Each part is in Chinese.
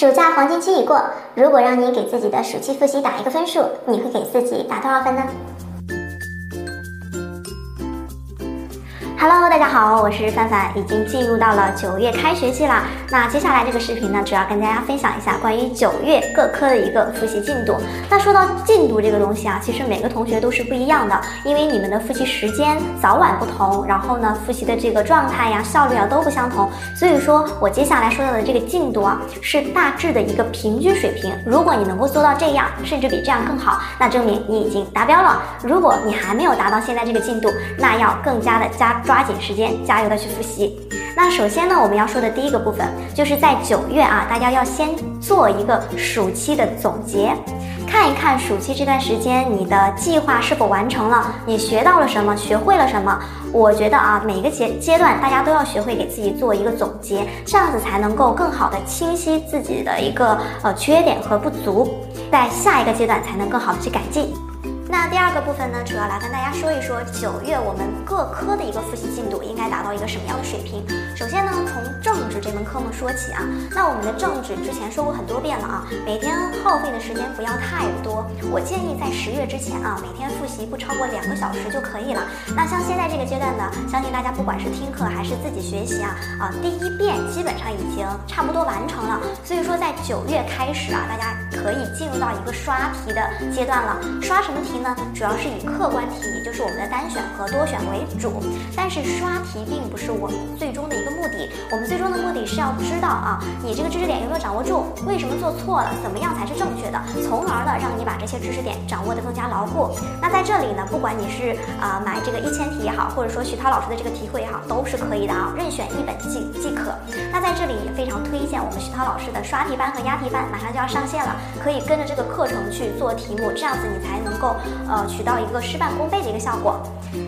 暑假黄金期已过，如果让你给自己的暑期复习打一个分数，你会给自己打多少分呢？？Hello，大家好，我是范范，已经进入到了九月开学季啦。那接下来这个视频呢，主要跟大家分享一下关于九月各科的一个复习进度。那说到进度这个东西啊，其实每个同学都是不一样的，因为你们的复习时间早晚不同，然后呢，复习的这个状态呀、效率啊都不相同。所以说我接下来说到的这个进度啊，是大致的一个平均水平。如果你能够做到这样，甚至比这样更好，那证明你已经达标了。如果你还没有达到现在这个进度，那要更加的加。抓紧时间，加油的去复习。那首先呢，我们要说的第一个部分，就是在九月啊，大家要先做一个暑期的总结，看一看暑期这段时间你的计划是否完成了，你学到了什么，学会了什么。我觉得啊，每个阶阶段大家都要学会给自己做一个总结，这样子才能够更好的清晰自己的一个呃缺点和不足，在下一个阶段才能更好的去改进。那第二个部分呢，主要来跟大家说一说九月我们各科的一个复习进度应该达到一个什么样的水平。首先呢，从政治这门科目说起啊。那我们的政治之前说过很多遍了啊，每天耗费的时间不要太多。我建议在十月之前啊，每天复习不超过两个小时就可以了。那像现在这个阶段呢，相信大家不管是听课还是自己学习啊，啊，第一遍基本上已经差不多完成了。所以说在九月开始啊，大家可以进入到一个刷题的阶段了。刷什么题？呢，主要是以客观题，也就是我们的单选和多选为主。但是刷题并不是我们最终的一个目的，我们最终的目的是要知道啊，你这个知识点有没有掌握住？为什么做错了？怎么样才是正确的？从而呢，让你把这些知识点掌握的更加牢固。那在这里呢，不管你是啊买这个一千题也好，或者说徐涛老师的这个题库也好，都是可以的啊，任选一本即即可。那在这里也非常推荐我们徐涛老师的刷题班和押题班，马上就要上线了，可以跟着这个课程去做题目，这样子你才能够。呃，取到一个事半功倍的一个效果。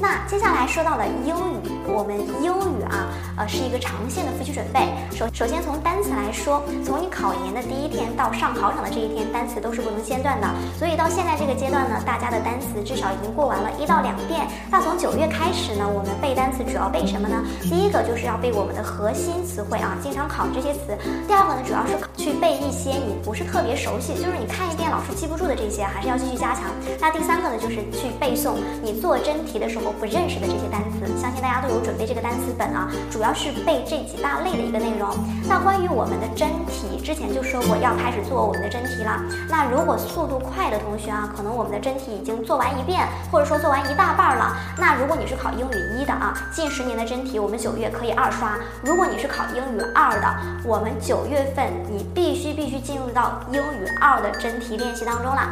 那接下来说到了英语，我们英语啊，呃，是一个长线的复习准备。首首先从单词来说，从你考研的第一天到上考场的这一天，单词都是不能间断的。所以到现在这个阶段呢，大家的单词至少已经过完了一到两遍。那从九月开始呢，我们背单词主要背什么呢？第一个就是要背我们的核心词汇啊，经常考这些词。第二个呢，主要是去背一些你不是特别熟悉，就是你看一遍老师记不住的这些，还是要继续加强。那第三个呢，就是去背诵你做真题的时候不认识的这些单词。相信大家都有准备这个单词本啊，主要是是背这几大类的一个内容。那关于我们的真题，之前就说过要开始做我们的真题了。那如果速度快的同学啊，可能我们的真题已经做完一遍，或者说做完一大半了。那如果你是考英语一的啊，近十年的真题我们九月可以二刷。如果你是考英语二的，我们九月份你必须必须进入到英语二的真题练习当中了。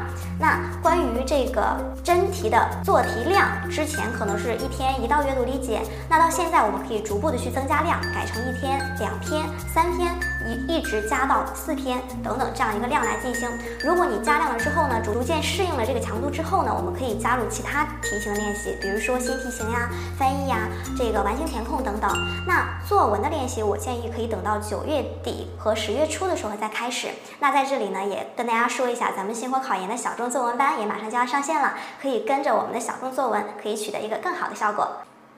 那关于这个真题的做题量，之前可能是一天一道阅读理解，那到现在我们可以逐步的去增加量，改成一天、两天、三天，一一直加到四天等等这样一个量来进行。如果你加量了之后呢，逐渐适应了这个强度之后呢，我们可以加入其他题型的练习，比如说新题型呀、翻译呀、这个完形填空等等。那作文的练习，我建议可以等到九月底和十月初的时候再开始。那在这里呢，也跟大家说一下，咱们星火考研的小众作文班也马上就要上线了，可以跟着我们的小众作文，可以取得一个更好的效果。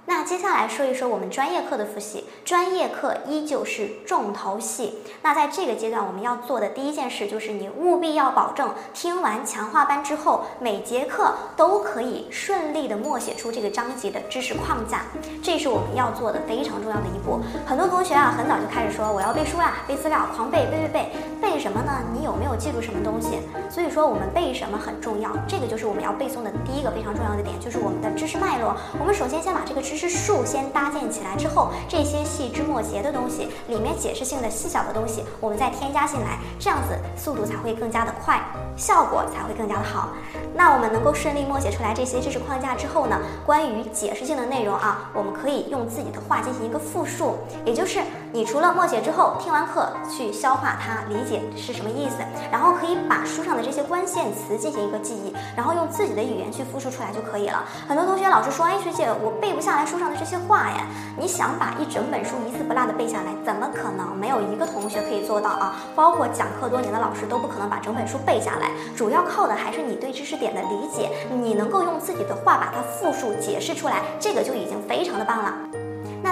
那接下来说一说我们专业课的复习，专业课依旧是重头戏。那在这个阶段，我们要做的第一件事就是你务必要保证听完强化班之后，每节课都可以顺利的默写出这个章节的知识框架，这是我们要做的非常重要的一步。很多同学啊，很早就开始说我要背书啊，背资料，狂背背背背，背什么呢？你有没有记住什么东西？所以说我们背什么很重要，这个就是我们要背诵的第一个非常重要的点，就是我们的知识脉络。我们首先先把这个知知识树先搭建起来之后，这些细枝末节的东西，里面解释性的细小的东西，我们再添加进来，这样子速度才会更加的快，效果才会更加的好。那我们能够顺利默写出来这些知识框架之后呢，关于解释性的内容啊，我们可以用自己的话进行一个复述，也就是你除了默写之后，听完课去消化它，理解是什么意思，然后可以把书上的这些关键词进行一个记忆，然后用自己的语言去复述出来就可以了。很多同学老师说，哎，学姐，我背不下来。书上的这些话呀，你想把一整本书一字不落的背下来，怎么可能？没有一个同学可以做到啊！包括讲课多年的老师都不可能把整本书背下来。主要靠的还是你对知识点的理解，你能够用自己的话把它复述解释出来，这个就已经非常的棒了。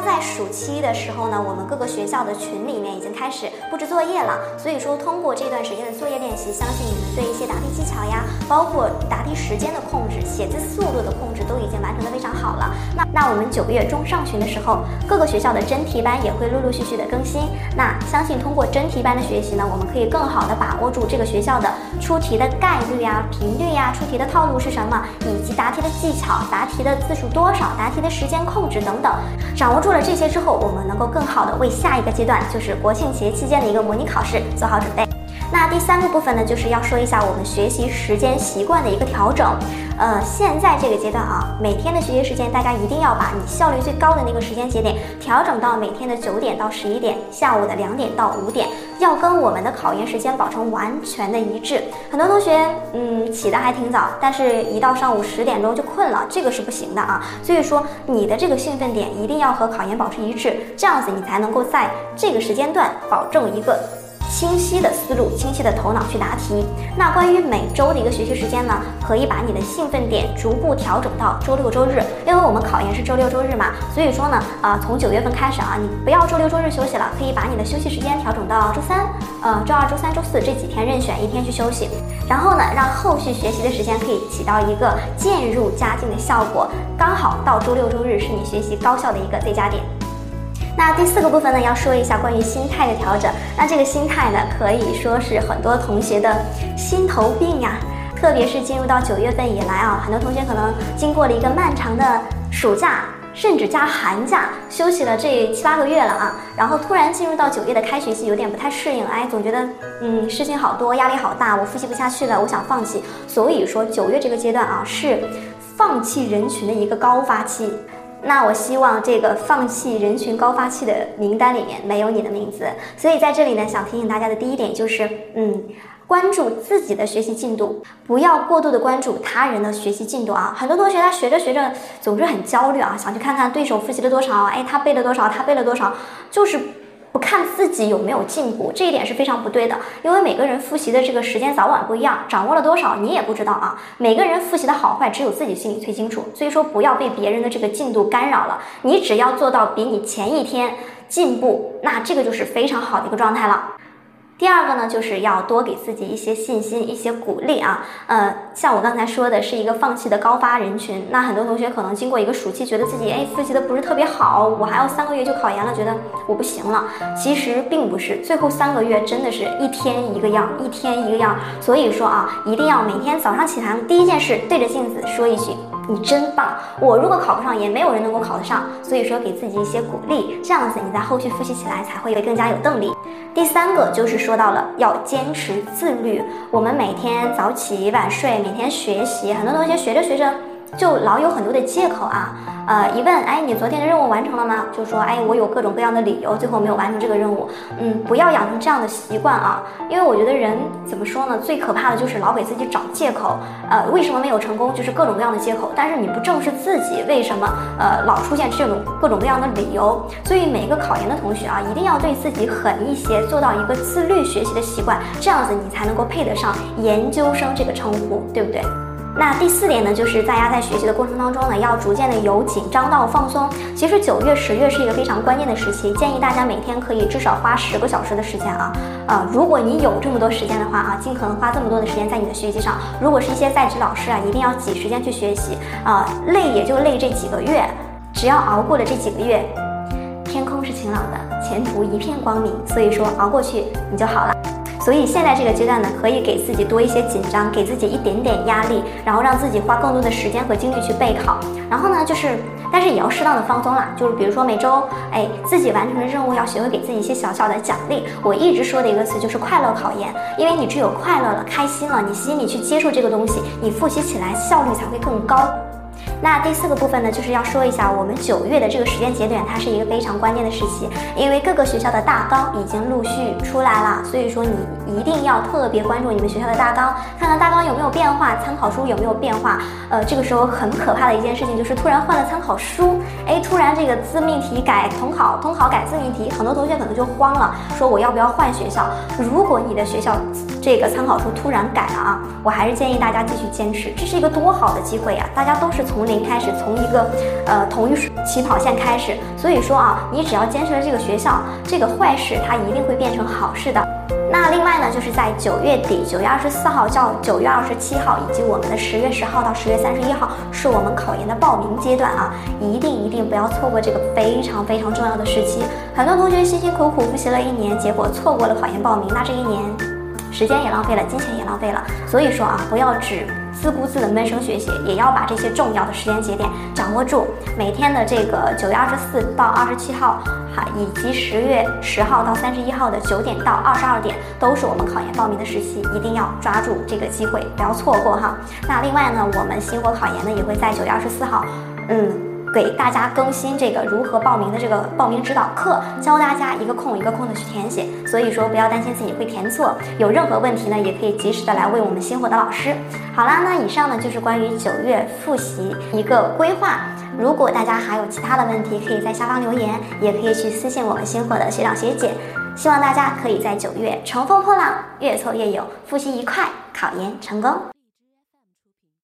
在暑期的时候呢，我们各个学校的群里面已经开始布置作业了，所以说通过这段时间的作业练习，相信你们对一些答题技巧呀，包括答题时间的控制、写字速度的控制都已经完成的非常好了。那那我们九月中上旬的时候，各个学校的真题班也会陆陆续续的更新。那相信通过真题班的学习呢，我们可以更好的把握住这个学校的出题的概率呀、频率呀、出题的套路是什么，以及答题的技巧、答题的字数多少、答题的时间控制等等。掌握住了这些之后，我们能够更好的为下一个阶段，就是国庆节期间的一个模拟考试做好准备。那第三个部分呢，就是要说一下我们学习时间习惯的一个调整。呃，现在这个阶段啊，每天的学习时间，大家一定要把你效率最高的那个时间节点调整到每天的九点到十一点，下午的两点到五点，要跟我们的考研时间保持完全的一致。很多同学，嗯，起的还挺早，但是一到上午十点钟就困了，这个是不行的啊。所以说，你的这个兴奋点一定要和考研保持一致，这样子你才能够在这个时间段保证一个。清晰的思路，清晰的头脑去答题。那关于每周的一个学习时间呢，可以把你的兴奋点逐步调整到周六周日，因为我们考研是周六周日嘛，所以说呢，啊，从九月份开始啊，你不要周六周日休息了，可以把你的休息时间调整到周三，呃，周二、周三、周四这几天任选一天去休息，然后呢，让后续学习的时间可以起到一个渐入佳境的效果，刚好到周六周日是你学习高效的一个最佳点。那第四个部分呢，要说一下关于心态的调整。那这个心态呢，可以说是很多同学的心头病呀。特别是进入到九月份以来啊，很多同学可能经过了一个漫长的暑假，甚至加寒假，休息了这七八个月了啊。然后突然进入到九月的开学季，有点不太适应，哎，总觉得嗯事情好多，压力好大，我复习不下去了，我想放弃。所以说九月这个阶段啊，是放弃人群的一个高发期。那我希望这个放弃人群高发期的名单里面没有你的名字，所以在这里呢，想提醒大家的第一点就是，嗯，关注自己的学习进度，不要过度的关注他人的学习进度啊。很多同学他学着学着总是很焦虑啊，想去看看对手复习了多少，哎，他背了多少，他背了多少，就是。不看自己有没有进步，这一点是非常不对的。因为每个人复习的这个时间早晚不一样，掌握了多少你也不知道啊。每个人复习的好坏，只有自己心里最清楚。所以说，不要被别人的这个进度干扰了。你只要做到比你前一天进步，那这个就是非常好的一个状态了。第二个呢，就是要多给自己一些信心、一些鼓励啊。呃，像我刚才说的，是一个放弃的高发人群。那很多同学可能经过一个暑期，觉得自己哎复习的不是特别好，我还要三个月就考研了，觉得我不行了。其实并不是，最后三个月真的是一天一个样，一天一个样。所以说啊，一定要每天早上起床第一件事对着镜子说一句。你真棒！我如果考不上，也没有人能够考得上。所以说，给自己一些鼓励，这样子你在后续复习起来才会更加有动力。第三个就是说到了要坚持自律。我们每天早起晚睡，每天学习，很多同学学着学着。就老有很多的借口啊，呃，一问，哎，你昨天的任务完成了吗？就说，哎，我有各种各样的理由，最后没有完成这个任务。嗯，不要养成这样的习惯啊，因为我觉得人怎么说呢，最可怕的就是老给自己找借口。呃，为什么没有成功？就是各种各样的借口。但是你不正视自己为什么，呃，老出现这种各种各样的理由？所以每个考研的同学啊，一定要对自己狠一些，做到一个自律学习的习惯，这样子你才能够配得上研究生这个称呼，对不对？那第四点呢，就是大家在学习的过程当中呢，要逐渐的由紧张到放松。其实九月、十月是一个非常关键的时期，建议大家每天可以至少花十个小时的时间啊。呃，如果你有这么多时间的话啊，尽可能花这么多的时间在你的学习上。如果是一些在职老师啊，一定要挤时间去学习啊，累也就累这几个月，只要熬过了这几个月，天空是晴朗的，前途一片光明。所以说熬过去你就好了。所以现在这个阶段呢，可以给自己多一些紧张，给自己一点点压力，然后让自己花更多的时间和精力去备考。然后呢，就是，但是也要适当的放松啦，就是比如说每周，哎，自己完成的任务要学会给自己一些小小的奖励。我一直说的一个词就是快乐考研，因为你只有快乐了、开心了，你心里去接受这个东西，你复习起来效率才会更高。那第四个部分呢，就是要说一下我们九月的这个时间节点，它是一个非常关键的时期，因为各个学校的大纲已经陆续出来了，所以说你一定要特别关注你们学校的大纲，看看大纲有没有变化，参考书有没有变化。呃，这个时候很可怕的一件事情就是突然换了参考书，哎，突然这个自命题改统考，统考改自命题，很多同学可能就慌了，说我要不要换学校？如果你的学校这个参考书突然改了啊，我还是建议大家继续坚持，这是一个多好的机会呀！大家都是从零开始，从一个呃同一起跑线开始，所以说啊，你只要坚持了这个学校，这个坏事它一定会变成好事的。那另外呢，就是在九月底，九月二十四号到九月二十七号，以及我们的十月十号到十月三十一号，是我们考研的报名阶段啊，一定一定不要错过这个非常非常重要的时期。很多同学辛辛苦苦复习了一年，结果错过了考研报名，那这一年时间也浪费了，金钱也浪费了。所以说啊，不要只。自顾自的闷声学习，也要把这些重要的时间节点掌握住。每天的这个九月二十四到二十七号，哈，以及十月十号到三十一号的九点到二十二点，都是我们考研报名的时期，一定要抓住这个机会，不要错过哈。那另外呢，我们新火考研呢，也会在九月二十四号，嗯。给大家更新这个如何报名的这个报名指导课，教大家一个空一个空的去填写。所以说不要担心自己会填错，有任何问题呢，也可以及时的来问我们星火的老师。好啦，那以上呢就是关于九月复习一个规划。如果大家还有其他的问题，可以在下方留言，也可以去私信我们星火的学长学姐。希望大家可以在九月乘风破浪，越挫越勇，复习愉快，考研成功。